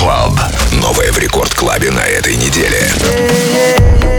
Club. Новое в рекорд-клабе на этой неделе. Yeah, yeah, yeah.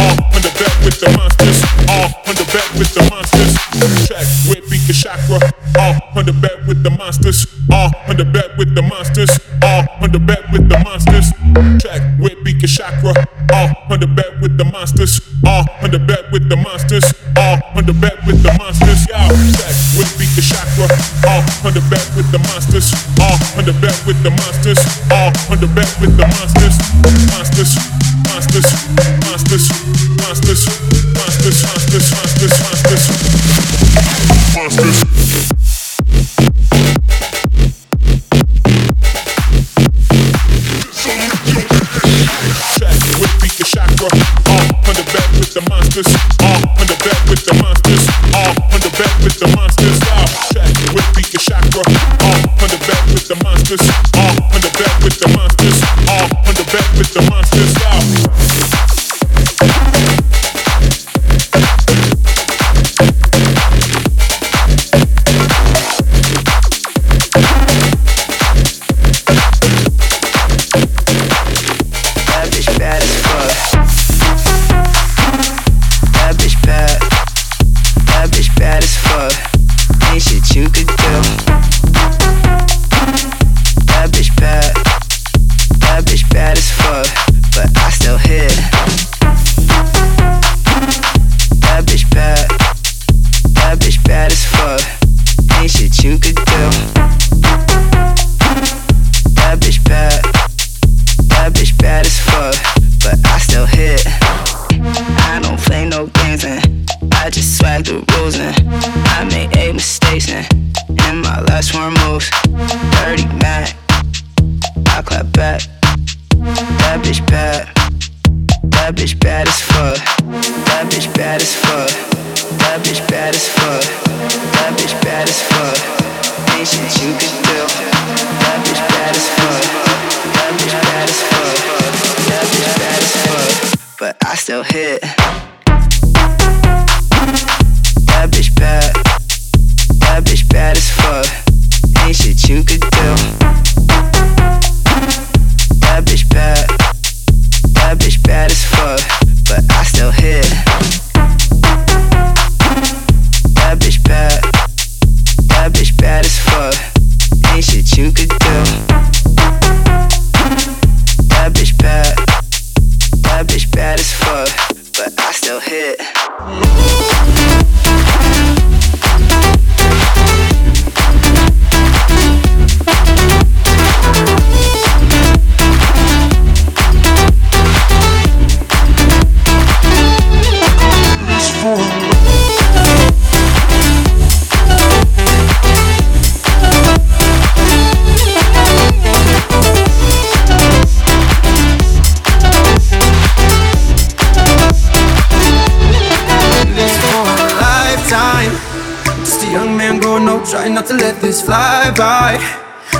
Uh, on the back with the monsters. Uh, on the back with the monsters. Track with Beacon chakra. Uh, on the back with the monsters. Uh, on the back with the monsters. Uh, on the back with the monsters. Track with Beacon chakra. Uh, on the back with the monsters. Uh, on the back with the monsters. Uh, on the back with the monsters. Yeah, track with Beacon chakra. Uh, on the back with the monsters. Uh, on the back with the monsters. Uh, on the back with the. Monsters. Monsters. Monsters. Uh, on the back with the monsters. Uh, on the back with the monsters. That bitch bad I just swag the rules and I made eight mistakes and in my last four moves, dirty Mac. I clap back. That bitch bad. That bitch bad as fuck. That bitch bad as fuck. That bitch bad as fuck. That bitch bad as fuck. Ain't shit you could do. That bitch bad as fuck. That bitch bad as fuck. That bitch bad as fuck. But I still hit. That bitch bad. That bitch bad as fuck. Ain't shit you could do.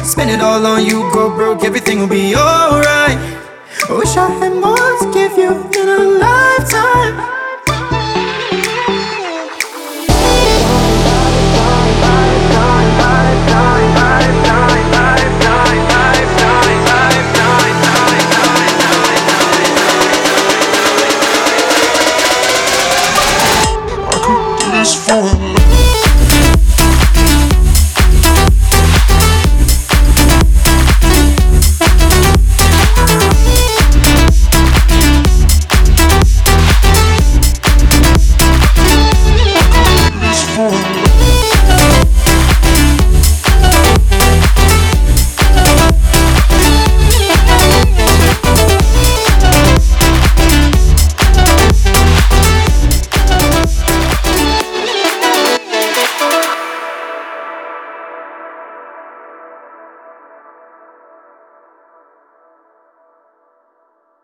Spend it all on you, go broke, everything will be alright. I wish I had more to give you a lifetime.